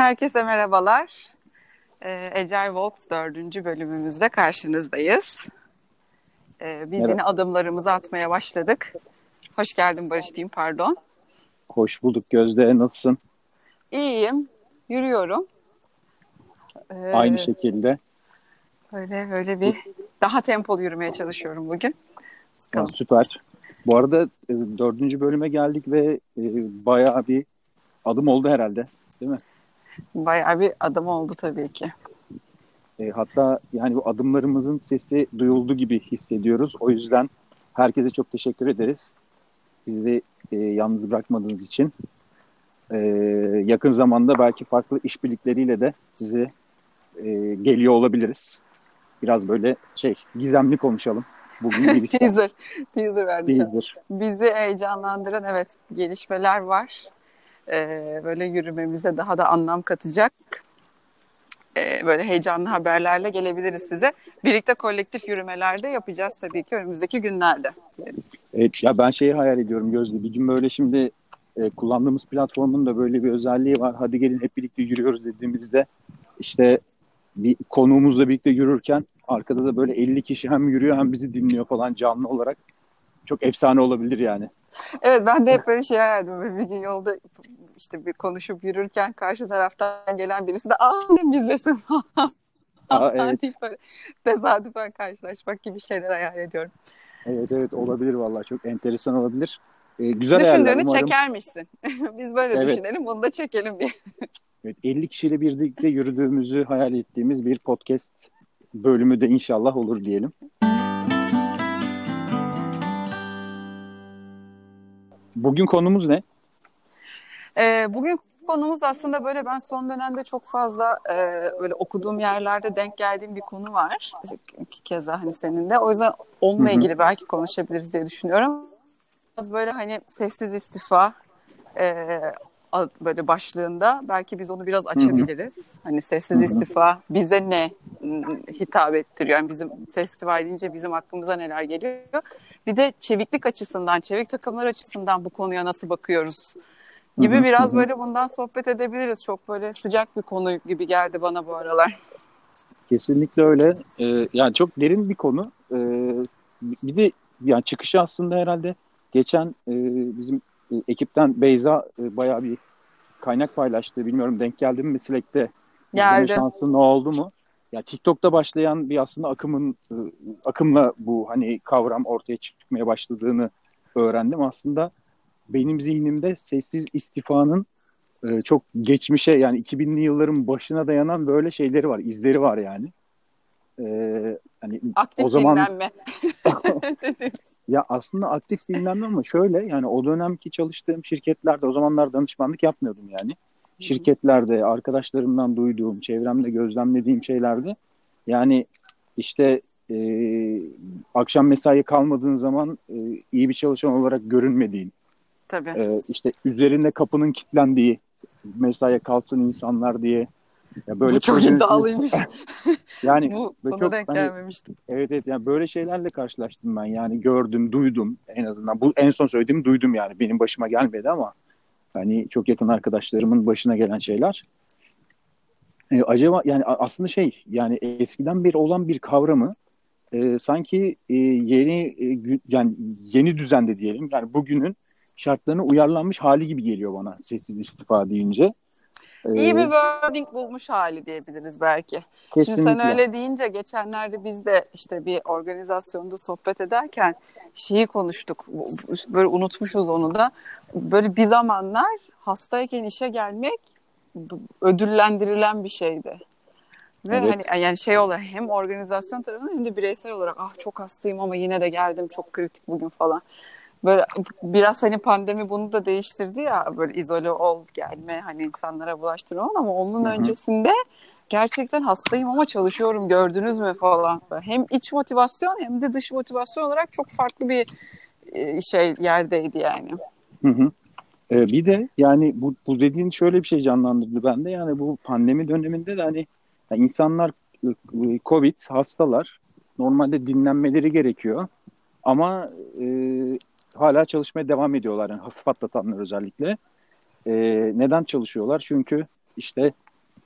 Herkese merhabalar. Ee, Ecel Volks dördüncü bölümümüzde karşınızdayız. Ee, biz Merhaba. yine adımlarımızı atmaya başladık. Hoş geldin Barış diyeyim pardon. Hoş bulduk Gözde. Nasılsın? İyiyim, yürüyorum. Ee, Aynı şekilde. Böyle böyle bir daha tempolu yürümeye çalışıyorum bugün. Bakalım. süper. Bu arada e, dördüncü bölüme geldik ve e, bayağı bir adım oldu herhalde. Değil mi? Bayağı bir adım oldu tabii ki. E, hatta yani bu adımlarımızın sesi duyuldu gibi hissediyoruz. O yüzden herkese çok teşekkür ederiz. Bizi e, yalnız bırakmadığınız için. E, yakın zamanda belki farklı işbirlikleriyle de size e, geliyor olabiliriz. Biraz böyle şey gizemli konuşalım. Bugün teaser, teaser an. teaser. Bizi heyecanlandıran evet gelişmeler var. Ee, böyle yürümemize daha da anlam katacak. Ee, böyle heyecanlı haberlerle gelebiliriz size. Birlikte kolektif yürümelerde yapacağız tabii ki önümüzdeki günlerde. Evet ya ben şeyi hayal ediyorum Gözde. Bir gün böyle şimdi e, kullandığımız platformun da böyle bir özelliği var. Hadi gelin hep birlikte yürüyoruz dediğimizde işte bir konuğumuzla birlikte yürürken arkada da böyle 50 kişi hem yürüyor hem bizi dinliyor falan canlı olarak. Çok efsane olabilir yani. Evet ben de hep böyle şey hayal ediyorum. Böyle Bir gün yolda işte bir konuşup yürürken karşı taraftan gelen birisi de aa ne bizlesin falan. Aa, evet. deyip böyle tesadüfen karşılaşmak gibi şeyler hayal ediyorum. Evet evet olabilir vallahi çok enteresan olabilir. E, güzel Düşündüğünü umarım. çekermişsin. Biz böyle Evet. düşünelim bunu da çekelim diye. Evet, 50 kişiyle birlikte yürüdüğümüzü hayal ettiğimiz bir podcast bölümü de inşallah olur diyelim. Bugün konumuz ne? Ee, bugün konumuz aslında böyle ben son dönemde çok fazla e, böyle okuduğum yerlerde denk geldiğim bir konu var. Keza hani senin de. O yüzden onunla Hı hı. ilgili belki konuşabiliriz diye düşünüyorum. Biraz böyle hani sessiz istifa e, böyle başlığında belki biz onu biraz açabiliriz. Hani sessiz Hı hı. istifa bize ne hitap ettiriyor? Yani bizim festival deyince bizim aklımıza neler geliyor? Bir de çeviklik açısından, çevik takımlar açısından bu konuya nasıl bakıyoruz? gibi Hı hı, biraz hı böyle bundan sohbet edebiliriz. Çok böyle sıcak bir konu gibi geldi bana bu aralar. Kesinlikle öyle. Ee, yani çok derin bir konu. Ee, bir de yani çıkışı aslında herhalde geçen e, bizim e, ekipten Beyza e, bayağı bir kaynak paylaştı. Bilmiyorum denk geldi mi? İzleme Geldi. şansı ne oldu mu? Ya TikTok'ta başlayan bir aslında akımın e, akımla bu hani kavram ortaya çıkmaya başladığını öğrendim. Aslında benim zihnimde sessiz istifanın e, çok geçmişe yani 2000'li yılların başına dayanan böyle şeyleri var, izleri var yani. E, hani Aktif o zaman dinlenme. ya aslında aktif dinlenme ama şöyle yani o dönemki çalıştığım şirketlerde o zamanlar danışmanlık yapmıyordum yani. Şirketlerde arkadaşlarımdan duyduğum, çevremde gözlemlediğim şeylerde yani işte e, akşam mesai kalmadığın zaman e, iyi bir çalışan olarak görünmediğin, Tabii. e, işte üzerinde kapının kilitlendiği mesaiye kalsın insanlar diye ya böyle bu çok iddialıymış. yani bu ve buna çok denk hani- gelmemiştim. Evet evet yani böyle şeylerle karşılaştım ben yani gördüm duydum en azından bu en son söylediğim duydum yani benim başıma gelmedi ama hani çok yakın arkadaşlarımın başına gelen şeyler. Ee, acaba yani aslında şey yani eskiden beri olan bir kavramı e, sanki e, yeni e, yani yeni düzende diyelim yani bugünün şartlarına uyarlanmış hali gibi geliyor bana sessiz istifa deyince. İyi bir wording bulmuş hali diyebiliriz belki. Şimdi sen kesinlikle. öyle deyince geçenlerde biz de işte bir organizasyonda sohbet ederken şeyi konuştuk. Böyle unutmuşuz onu da. Böyle bir zamanlar hastayken işe gelmek ödüllendirilen bir şeydi. Ve Evet. hani yani şey olarak hem organizasyon tarafından hem de bireysel olarak ah çok hastayım ama yine de geldim çok kritik bugün falan. Böyle biraz hani pandemi bunu da değiştirdi ya böyle izole ol gelme hani insanlara bulaştırma ama onun Hı hı. öncesinde gerçekten hastayım ama çalışıyorum gördünüz mü falan. Hem iç motivasyon hem de dış motivasyon olarak çok farklı bir e, şey yerdeydi yani. Hı hı. Ee, bir de yani bu, bu dediğin şöyle bir şey canlandırdı bende. Yani bu pandemi döneminde de hani ya insanlar e, Covid hastalar. Normalde dinlenmeleri gerekiyor. Ama e, hala çalışmaya devam ediyorlar. Yani hafif atlatanlar özellikle. E, neden çalışıyorlar? Çünkü işte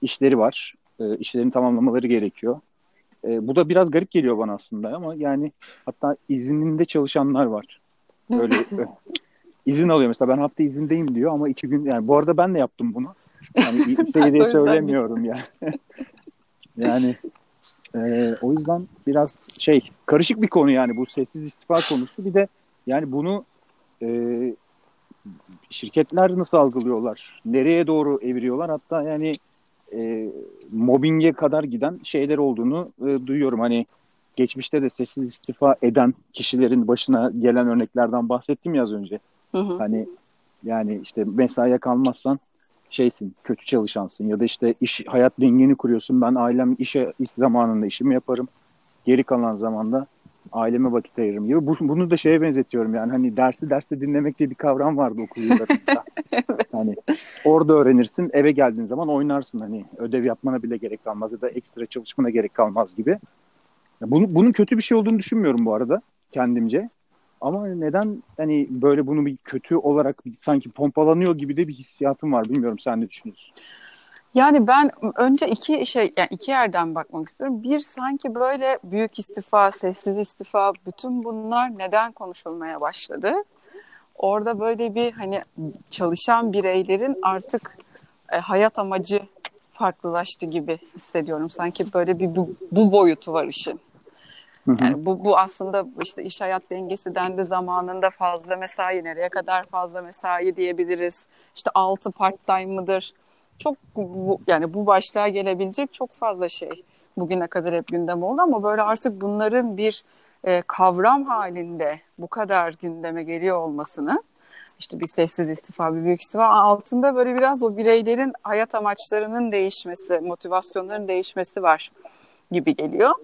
işleri var. E, işlerini tamamlamaları gerekiyor. E, bu da biraz garip geliyor bana aslında ama yani hatta izninde çalışanlar var. Öyle e, izin alıyor mesela ben hafta izindeyim diyor ama iki gün yani bu arada ben de yaptım bunu. Yani şey diye söylemiyorum ya. yani e, o yüzden biraz şey karışık bir konu yani bu sessiz istifa konusu. Bir de yani bunu e, şirketler nasıl algılıyorlar? Nereye doğru eviriyorlar? Hatta yani e, mobbinge kadar giden şeyler olduğunu e, duyuyorum. Hani geçmişte de sessiz istifa eden kişilerin başına gelen örneklerden bahsettim ya az önce. Hı hı. Hani yani işte mesaiye kalmazsan şeysin, kötü çalışansın ya da işte iş hayat dengeni kuruyorsun. Ben ailem işe iş zamanında işimi yaparım. Geri kalan zamanda aileme vakit ayırırım gibi. Bu, bunu da şeye benzetiyorum yani hani dersi derste dinlemek diye bir kavram vardı okul yıllarında. hani orada öğrenirsin eve geldiğin zaman oynarsın hani ödev yapmana bile gerek kalmaz ya da ekstra çalışmana gerek kalmaz gibi. Bunu, bunun kötü bir şey olduğunu düşünmüyorum bu arada kendimce. Ama neden hani böyle bunu bir kötü olarak sanki pompalanıyor gibi de bir hissiyatım var. Bilmiyorum sen ne düşünüyorsun? Yani ben önce iki şey yani iki yerden bakmak istiyorum. Bir sanki böyle büyük istifa, sessiz istifa bütün bunlar neden konuşulmaya başladı? Orada böyle bir hani çalışan bireylerin artık e, hayat amacı farklılaştı gibi hissediyorum. Sanki böyle bir bu, bu boyutu var işin. Yani bu, bu aslında işte iş hayat dengesi dendi zamanında fazla mesai nereye kadar fazla mesai diyebiliriz. İşte altı part time mıdır? Çok bu, yani bu başlığa gelebilecek çok fazla şey bugüne kadar hep gündem oldu ama böyle artık bunların bir e, kavram halinde bu kadar gündeme geliyor olmasını işte bir sessiz istifa, bir büyük istifa altında böyle biraz o bireylerin hayat amaçlarının değişmesi, motivasyonların değişmesi var gibi geliyor.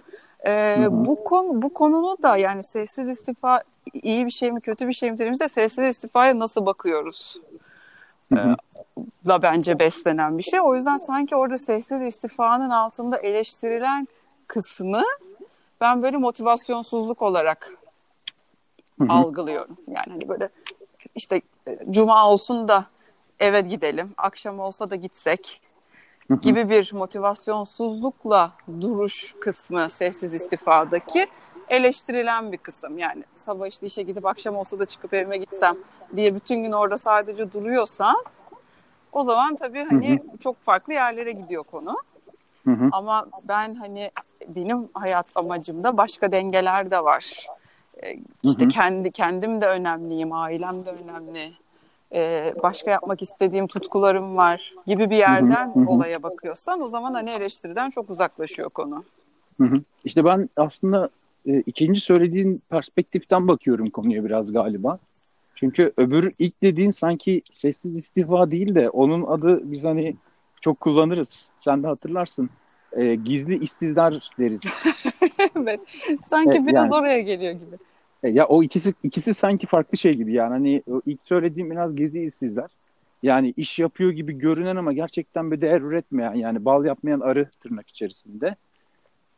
Ee, bu konu bu konunu da yani sessiz istifa iyi bir şey mi kötü bir şey mi dediğimizde sessiz istifaya nasıl bakıyoruz? Ee, la bence beslenen bir şey. O yüzden sanki orada sessiz istifanın altında eleştirilen kısmı ben böyle motivasyonsuzluk olarak algılıyorum. Yani hani böyle işte e, cuma olsun da eve gidelim, akşam olsa da gitsek gibi bir motivasyonsuzlukla duruş kısmı sessiz istifadaki eleştirilen bir kısım. Yani sabah işte işe gidip akşam olsa da çıkıp evime gitsem diye bütün gün orada sadece duruyorsa o zaman tabii hani hı hı. çok farklı yerlere gidiyor konu. Hı hı. Ama ben hani benim hayat amacımda başka dengeler de var. Ee, işte hı hı. kendi kendim de önemliyim, ailem de önemli e, başka yapmak istediğim tutkularım var gibi bir yerden hı hı, olaya bakıyorsan o zaman hani eleştiriden çok uzaklaşıyor konu. Hı hı. İşte ben aslında e, ikinci söylediğin perspektiften bakıyorum konuya biraz galiba. Çünkü öbür ilk dediğin sanki sessiz istifa değil de onun adı biz hani çok kullanırız. Sen de hatırlarsın. E, gizli işsizler deriz. evet. Sanki e, biraz yani, oraya geliyor gibi. E, ya o ikisi ikisi sanki farklı şey gibi yani hani ilk söylediğim biraz gizli işsizler. Yani iş yapıyor gibi görünen ama gerçekten bir değer üretmeyen yani bal yapmayan arı tırnak içerisinde.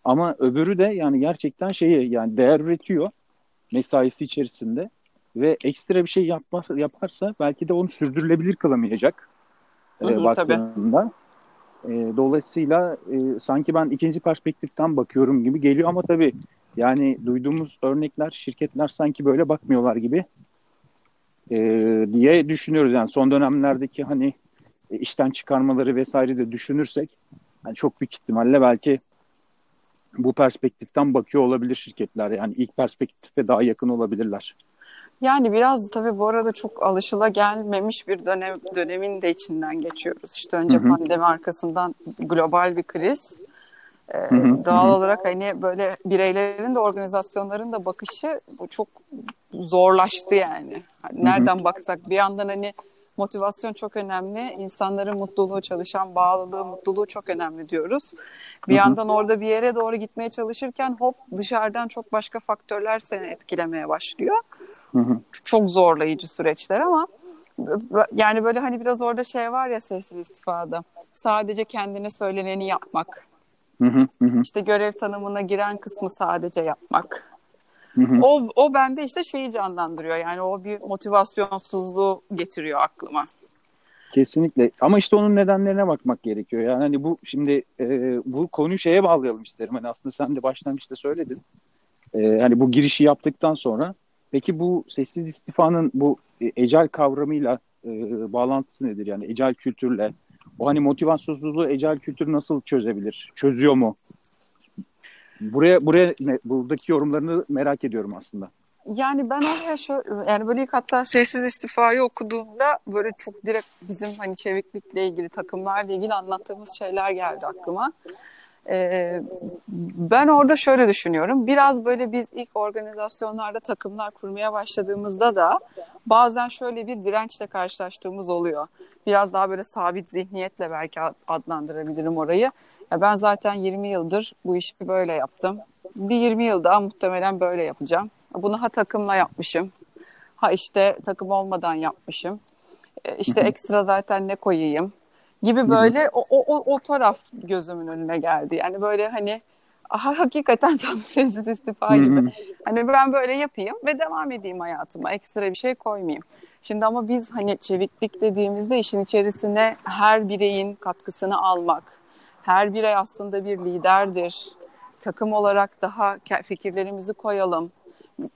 Ama öbürü de yani gerçekten şeyi yani değer üretiyor mesaisi içerisinde ve ekstra bir şey yapmaz, yaparsa belki de onu sürdürülebilir kılamayacak hı hı, e, baktığında. E, dolayısıyla e, sanki ben ikinci perspektiften bakıyorum gibi geliyor ama tabii yani duyduğumuz örnekler şirketler sanki böyle bakmıyorlar gibi e, diye düşünüyoruz. Yani son dönemlerdeki hani e, işten çıkarmaları vesaire de düşünürsek yani çok büyük ihtimalle belki bu perspektiften bakıyor olabilir şirketler. Yani ilk perspektife daha yakın olabilirler. Yani biraz tabii bu arada çok alışıla gelmemiş bir dönem dönemin de içinden geçiyoruz. İşte önce hı hı. pandemi arkasından global bir kriz. Ee, doğal olarak hani böyle bireylerin de organizasyonların da bakışı bu çok zorlaştı yani. Hani nereden baksak bir yandan hani motivasyon çok önemli, insanların mutluluğu, çalışan bağlılığı, mutluluğu çok önemli diyoruz. Bir yandan orada bir yere doğru gitmeye çalışırken hop dışarıdan çok başka faktörler seni etkilemeye başlıyor. Çok zorlayıcı süreçler ama yani böyle hani biraz orada şey var ya sessiz istifada. Sadece kendine söyleneni yapmak. Hı İşte görev tanımına giren kısmı sadece yapmak. O, o bende işte şeyi canlandırıyor. Yani o bir motivasyonsuzluğu getiriyor aklıma. Kesinlikle. Ama işte onun nedenlerine bakmak gerekiyor. Yani hani bu şimdi e, bu konuyu şeye bağlayalım isterim. Hani aslında sen de başlangıçta söyledin. E, hani bu girişi yaptıktan sonra peki bu sessiz istifanın bu e, ecel kavramıyla e, bağlantısı nedir? Yani ecel kültürle o hani motivasyonsuzluğu ecel kültür nasıl çözebilir? Çözüyor mu? Buraya buraya buradaki yorumlarını merak ediyorum aslında. Yani ben oraya şöyle, yani böyle ilk hatta sessiz istifayı okuduğumda böyle çok direkt bizim hani çeviklikle ilgili takımlarla ilgili anlattığımız şeyler geldi aklıma. Ee, ben orada şöyle düşünüyorum. Biraz böyle biz ilk organizasyonlarda takımlar kurmaya başladığımızda da bazen şöyle bir dirençle karşılaştığımız oluyor. Biraz daha böyle sabit zihniyetle belki adlandırabilirim orayı. Ya ben zaten 20 yıldır bu işi böyle yaptım. Bir 20 yıl daha muhtemelen böyle yapacağım. Bunu ha takımla yapmışım. Ha işte takım olmadan yapmışım. E, işte ekstra zaten ne koyayım gibi böyle o, o, o taraf gözümün önüne geldi. Yani böyle hani aha, hakikaten tam sessiz istifa gibi. hani ben böyle yapayım ve devam edeyim hayatıma. Ekstra bir şey koymayayım. Şimdi ama biz hani çeviklik dediğimizde işin içerisine her bireyin katkısını almak. Her birey aslında bir liderdir. Takım olarak daha fikirlerimizi koyalım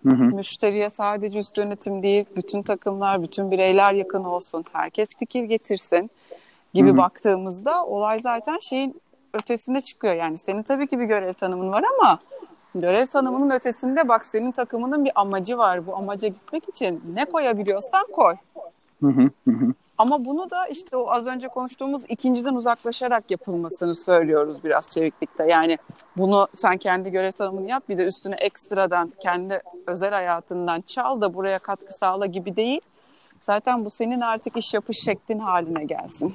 Hı hı. Müşteriye sadece üst yönetim değil, bütün takımlar, bütün bireyler yakın olsun, herkes fikir getirsin gibi hı hı. baktığımızda olay zaten şeyin ötesinde çıkıyor. Yani senin tabii ki bir görev tanımın var ama görev tanımının ötesinde bak senin takımının bir amacı var. Bu amaca gitmek için ne koyabiliyorsan koy. Ama bunu da işte o az önce konuştuğumuz ikinciden uzaklaşarak yapılmasını söylüyoruz biraz çeviklikte. Yani bunu sen kendi görev tanımını yap bir de üstüne ekstradan kendi özel hayatından çal da buraya katkı sağla gibi değil. Zaten bu senin artık iş yapış şeklin haline gelsin.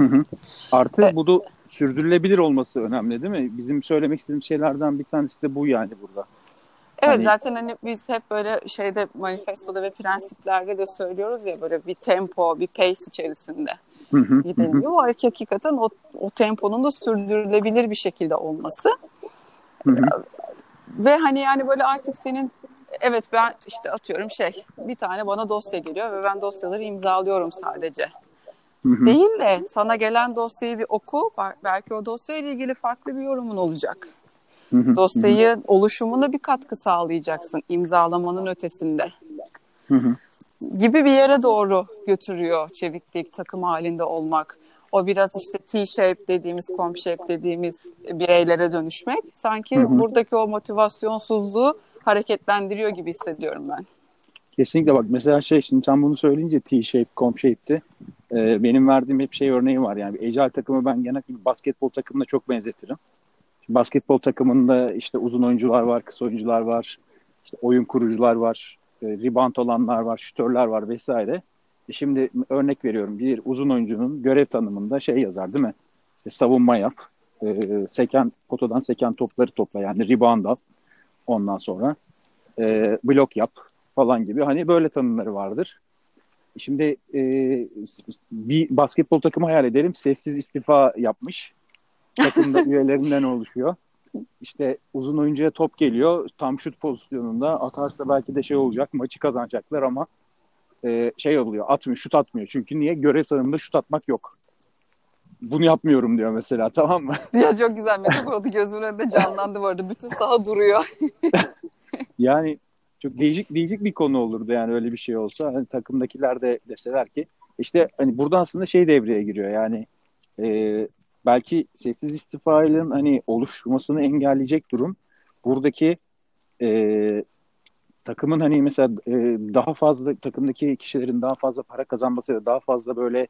Hı hı. Artı e, bu da sürdürülebilir olması önemli değil mi? Bizim söylemek istediğimiz şeylerden bir tanesi de bu yani burada. Evet hani... zaten hani biz hep böyle şeyde manifestoda ve prensiplerde de söylüyoruz ya böyle bir tempo, bir pace içerisinde gidiliyor. O hakikaten o, o temponun da sürdürülebilir bir şekilde olması. Ve hani yani böyle artık senin evet ben işte atıyorum şey bir tane bana dosya geliyor ve ben dosyaları imzalıyorum sadece. Değil de sana gelen dosyayı bir oku belki o dosyayla ilgili farklı bir yorumun olacak. Dosyayı oluşumuna bir katkı sağlayacaksın imzalamanın ötesinde. Gibi bir yere doğru götürüyor çeviklik, takım halinde olmak. O biraz işte T-shape dediğimiz, com shape dediğimiz bireylere dönüşmek. Sanki hı hı. buradaki o motivasyonsuzluğu hareketlendiriyor gibi hissediyorum ben. Kesinlikle bak mesela şey şimdi sen bunu söyleyince T-shape, com shape'ti. Ee, benim verdiğim hep şey örneği var yani Ecel takımı ben genellikle basketbol takımına çok benzetirim basketbol takımında işte uzun oyuncular var, kısa oyuncular var, işte oyun kurucular var, e, rebound olanlar var, şütörler var vesaire. E şimdi örnek veriyorum bir uzun oyuncunun görev tanımında şey yazar değil mi? İşte savunma yap, e, seken potadan seken topları topla yani rebound al ondan sonra e, blok yap falan gibi hani böyle tanımları vardır. Şimdi e, bir basketbol takımı hayal edelim sessiz istifa yapmış takımda üyelerinden oluşuyor. İşte uzun oyuncuya top geliyor. Tam şut pozisyonunda atarsa belki de şey olacak. Maçı kazanacaklar ama e, şey oluyor. Atmıyor. Şut atmıyor. Çünkü niye? Görev tanımında şut atmak yok. Bunu yapmıyorum diyor mesela. Tamam mı? Ya çok güzel metafor oldu. Gözümün önünde canlandı bu arada. Bütün saha duruyor. yani çok değişik değişik bir konu olurdu yani öyle bir şey olsa. Hani takımdakiler de deseler ki işte hani burada aslında şey devreye giriyor. Yani e, belki sessiz istifayla hani oluşmasını engelleyecek durum. Buradaki e, takımın hani mesela e, daha fazla takımdaki kişilerin daha fazla para kazanması ya daha fazla böyle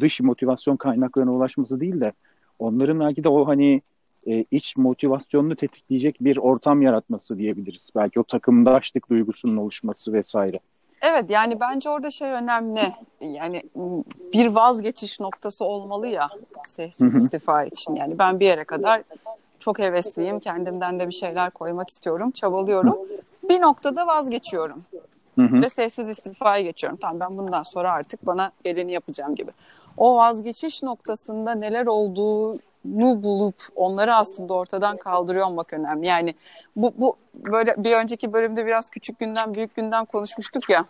dış motivasyon kaynaklarına ulaşması değil de onların belki de o hani e, iç motivasyonunu tetikleyecek bir ortam yaratması diyebiliriz. Belki o takımdaşlık duygusunun oluşması vesaire. Evet yani bence orada şey önemli. Yani bir vazgeçiş noktası olmalı ya sessiz istifa için. Yani ben bir yere kadar çok hevesliyim. Kendimden de bir şeyler koymak istiyorum. Çabalıyorum. Bir noktada vazgeçiyorum. Ve sessiz istifaya geçiyorum. Tamam ben bundan sonra artık bana geleni yapacağım gibi. O vazgeçiş noktasında neler olduğu bulup onları aslında ortadan kaldırıyor olmak önemli. Yani bu, bu böyle bir önceki bölümde biraz küçük günden büyük günden konuşmuştuk ya.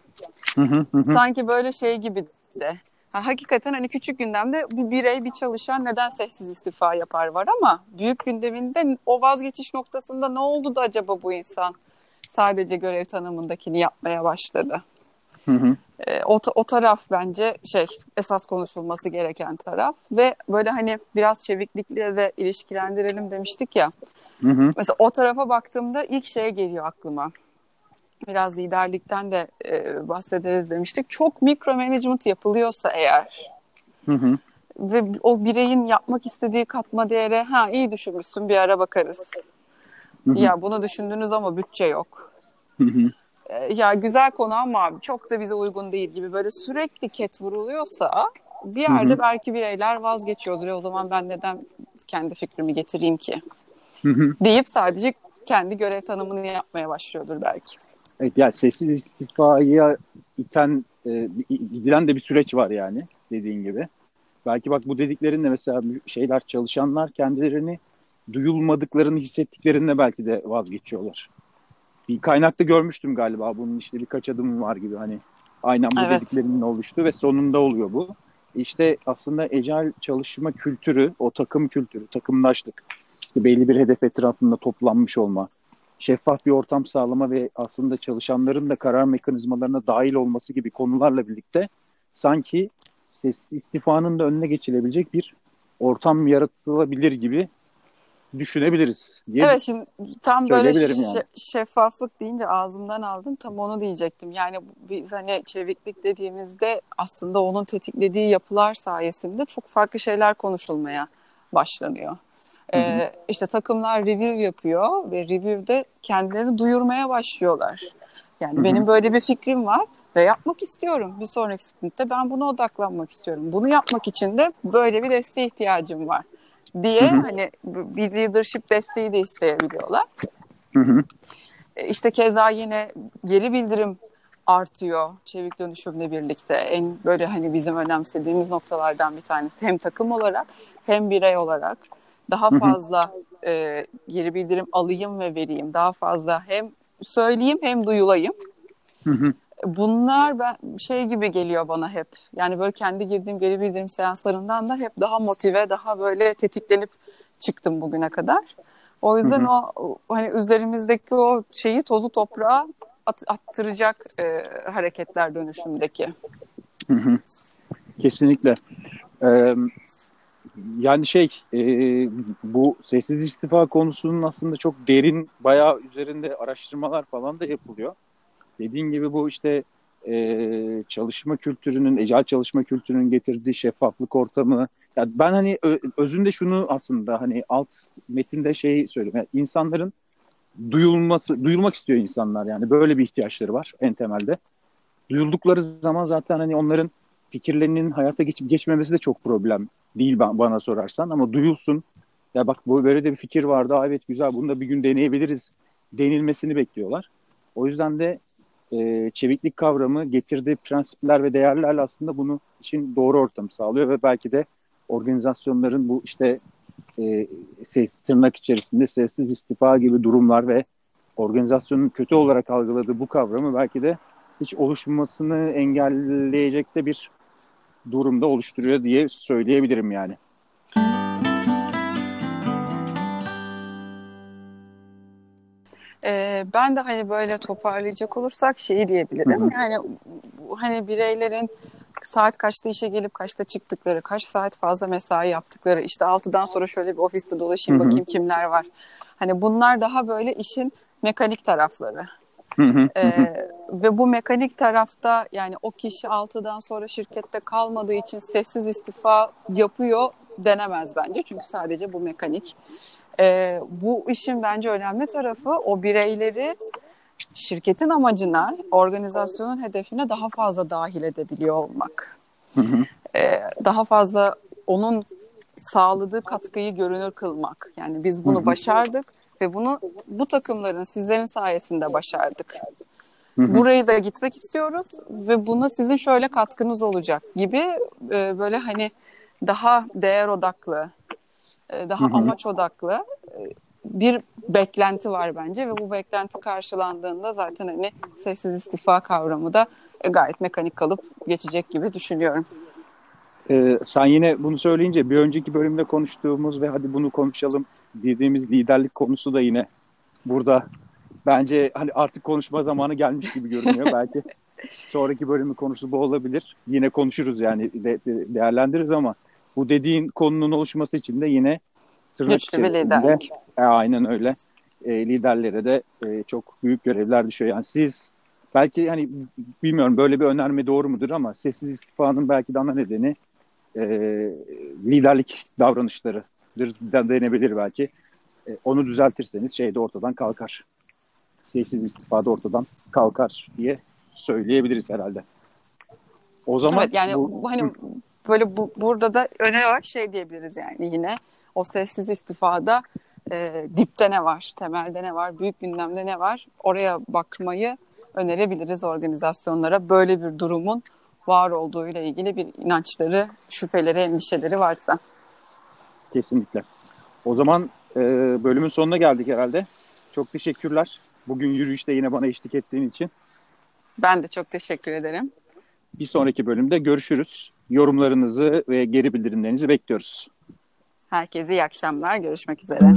Sanki böyle şey gibi de Ha, hakikaten hani küçük gündemde bir birey bir çalışan neden sessiz istifa yapar var ama büyük gündeminde o vazgeçiş noktasında ne oldu da acaba bu insan sadece görev tanımındakini yapmaya başladı. Hı hı. E, o, o taraf bence şey esas konuşulması gereken taraf ve böyle hani biraz çeviklikle de ilişkilendirelim demiştik ya. Hı hı. Mesela o tarafa baktığımda ilk şey geliyor aklıma. Biraz liderlikten de e, bahsederiz demiştik. Çok mikro management yapılıyorsa eğer Hı hı. ve o bireyin yapmak istediği katma değere ha iyi düşünmüşsün bir ara bakarız. Hı hı. Ya bunu düşündünüz ama bütçe yok. Hı hı. E, ya güzel konu ama çok da bize uygun değil gibi böyle sürekli ket vuruluyorsa bir yerde Hı hı. belki bireyler vazgeçiyordur. E, o zaman ben neden kendi fikrimi getireyim ki? Hı hı. Deyip sadece kendi görev tanımını yapmaya başlıyordur belki. Evet yani sessiz istifaya iten e, gidilen de bir süreç var yani dediğin gibi. Belki bak bu dediklerinle mesela şeyler çalışanlar kendilerini duyulmadıklarını hissettiklerinde belki de vazgeçiyorlar. Bir kaynakta görmüştüm galiba bunun işte birkaç adım var gibi hani aynen bu Evet. dediklerinin oluştu ve sonunda oluyor bu. İşte aslında ecel çalışma kültürü, o takım kültürü, takımlaştık, işte belli bir hedef etrafında toplanmış olma, şeffaf bir ortam sağlama ve aslında çalışanların da karar mekanizmalarına dahil olması gibi konularla birlikte sanki istifanın da önüne geçilebilecek bir ortam yaratılabilir gibi düşünebiliriz diye Evet şimdi tam böyle yani. şeffaflık deyince ağzımdan aldın tam onu diyecektim. Yani biz hani çeviklik dediğimizde aslında onun tetiklediği yapılar sayesinde çok farklı şeyler konuşulmaya başlanıyor. Ee, işte takımlar review yapıyor ve review'de kendilerini duyurmaya başlıyorlar. Yani Hı hı. benim böyle bir fikrim var ve yapmak istiyorum. Bir sonraki sprintte ben buna odaklanmak istiyorum. Bunu yapmak için de böyle bir desteğe ihtiyacım var diye Hı hı. hani bir leadership desteği de isteyebiliyorlar. Hı hı. E, İşte keza yine geri bildirim artıyor çevik dönüşümle birlikte. En böyle hani bizim önemsediğimiz noktalardan bir tanesi hem takım olarak hem birey olarak daha Hı hı. fazla e, geri bildirim alayım ve vereyim. Daha fazla hem söyleyeyim hem duyulayım. Hı hı. Bunlar ben şey gibi geliyor bana hep. Yani böyle kendi girdiğim geri bildirim seanslarından da hep daha motive, daha böyle tetiklenip çıktım bugüne kadar. O yüzden Hı hı. o hani üzerimizdeki o şeyi tozu toprağa at- attıracak e, hareketler dönüşümdeki. Hı hı. Kesinlikle. Ee, yani şey e, bu sessiz istifa konusunun aslında çok derin bayağı üzerinde araştırmalar falan da yapılıyor. Dediğin gibi bu işte e, çalışma kültürünün, ecel çalışma kültürünün getirdiği şeffaflık ortamı. Ya ben hani özünde şunu aslında hani alt metinde şey söyleyeyim. Yani insanların duyulması, duyulmak istiyor insanlar yani böyle bir ihtiyaçları var en temelde. Duyuldukları zaman zaten hani onların fikirlerinin hayata geçip geçmemesi de çok problem değil ba- bana sorarsan ama duyulsun. Ya bak bu böyle de bir fikir vardı. Evet güzel bunu da bir gün deneyebiliriz denilmesini bekliyorlar. O yüzden de e, çeviklik kavramı getirdiği prensipler ve değerlerle aslında bunu için doğru ortamı sağlıyor ve belki de organizasyonların bu işte e, tırnak içerisinde sessiz istifa gibi durumlar ve organizasyonun kötü olarak algıladığı bu kavramı belki de hiç oluşmasını engelleyecek de bir durumda oluşturuyor diye söyleyebilirim yani. E, ben de hani böyle toparlayacak olursak şeyi diyebilirim. Hı hı. Yani hani bireylerin saat kaçta işe gelip kaçta çıktıkları, kaç saat fazla mesai yaptıkları, işte 6'dan sonra şöyle bir ofiste dolaşayım Hı hı. bakayım kimler var. Hani bunlar daha böyle işin mekanik tarafları. Ee, ve bu mekanik tarafta yani o kişi 6'dan sonra şirkette kalmadığı için sessiz istifa yapıyor denemez bence. Çünkü sadece bu mekanik. Ee, bu işin bence önemli tarafı o bireyleri şirketin amacına, organizasyonun hedefine daha fazla dahil edebiliyor olmak. Hı hı. Ee, daha fazla onun sağladığı katkıyı görünür kılmak. Yani biz bunu Hı hı. başardık ve bunu bu takımların sizlerin sayesinde başardık. Hı hı. Burayı da gitmek istiyoruz ve buna sizin şöyle katkınız olacak gibi e, böyle hani daha değer odaklı, e, daha Hı hı. amaç odaklı e, bir beklenti var bence ve bu beklenti karşılandığında zaten hani sessiz istifa kavramı da e, gayet mekanik kalıp geçecek gibi düşünüyorum. e, sen yine bunu söyleyince bir önceki bölümde konuştuğumuz ve hadi bunu konuşalım dediğimiz liderlik konusu da yine burada bence hani artık konuşma zamanı gelmiş gibi görünüyor. Belki sonraki bölümün konusu bu olabilir. Yine konuşuruz yani de, de, değerlendiririz ama bu dediğin konunun oluşması için de yine Güçlü bir liderlik. E, aynen öyle. E, liderlere de e, çok büyük görevler düşüyor. Yani siz belki hani bilmiyorum böyle bir önerme doğru mudur ama sessiz istifanın belki de ana nedeni e, liderlik davranışlarıdır da denebilir belki. E, onu düzeltirseniz şey de ortadan kalkar. Sessiz istifa da ortadan kalkar diye söyleyebiliriz herhalde. O zaman evet, yani bu, bu hani böyle bu, burada da öner olarak şey diyebiliriz yani yine o sessiz istifada e, dipte ne var, temelde ne var, büyük gündemde ne var oraya bakmayı önerebiliriz organizasyonlara. Böyle bir durumun var olduğu ile ilgili bir inançları, şüpheleri, endişeleri varsa. Kesinlikle. O zaman e, bölümün sonuna geldik herhalde. Çok teşekkürler. Bugün yürüyüşte yine bana eşlik ettiğin için. Ben de çok teşekkür ederim. Bir sonraki bölümde görüşürüz. Yorumlarınızı ve geri bildirimlerinizi bekliyoruz. Herkese iyi akşamlar. Görüşmek üzere.